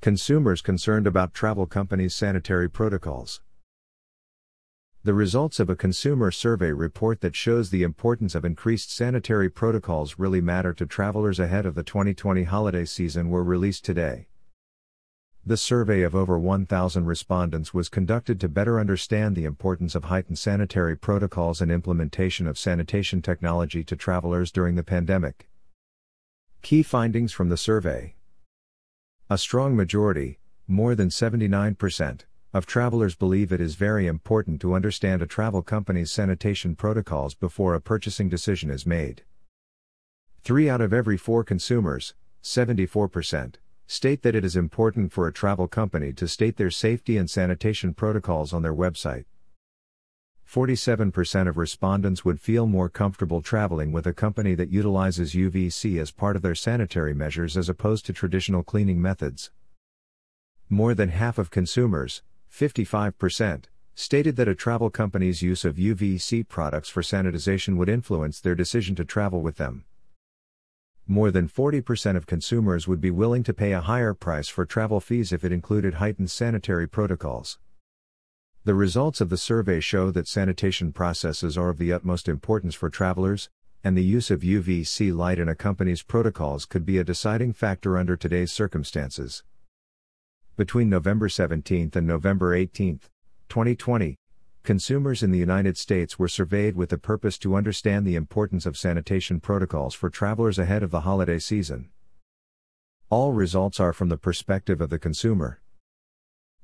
Consumers concerned about travel companies' sanitary protocols. The results of a consumer survey report that shows the importance of increased sanitary protocols really matter to travelers ahead of the 2020 holiday season were released today. The survey of over 1,000 respondents was conducted to better understand the importance of heightened sanitary protocols and implementation of sanitation technology to travelers during the pandemic. Key findings from the survey A strong majority, more than 79%, of travelers believe it is very important to understand a travel company's sanitation protocols before a purchasing decision is made. Three out of every four consumers, 74%, state that it is important for a travel company to state their safety and sanitation protocols on their website. 47% of respondents would feel more comfortable traveling with a company that utilizes UVC as part of their sanitary measures as opposed to traditional cleaning methods. More than half of consumers, 55%, stated that a travel company's use of UVC products for sanitization would influence their decision to travel with them. More than 40% of consumers would be willing to pay a higher price for travel fees if it included heightened sanitary protocols. The results of the survey show that sanitation processes are of the utmost importance for travelers, and the use of UVC light in a company's protocols could be a deciding factor under today's circumstances. Between November 17 and November 18, 2020, consumers in the United States were surveyed with the purpose to understand the importance of sanitation protocols for travelers ahead of the holiday season. All results are from the perspective of the consumer.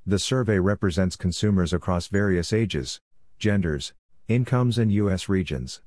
The survey represents consumers across various ages, genders, incomes, and U.S. regions.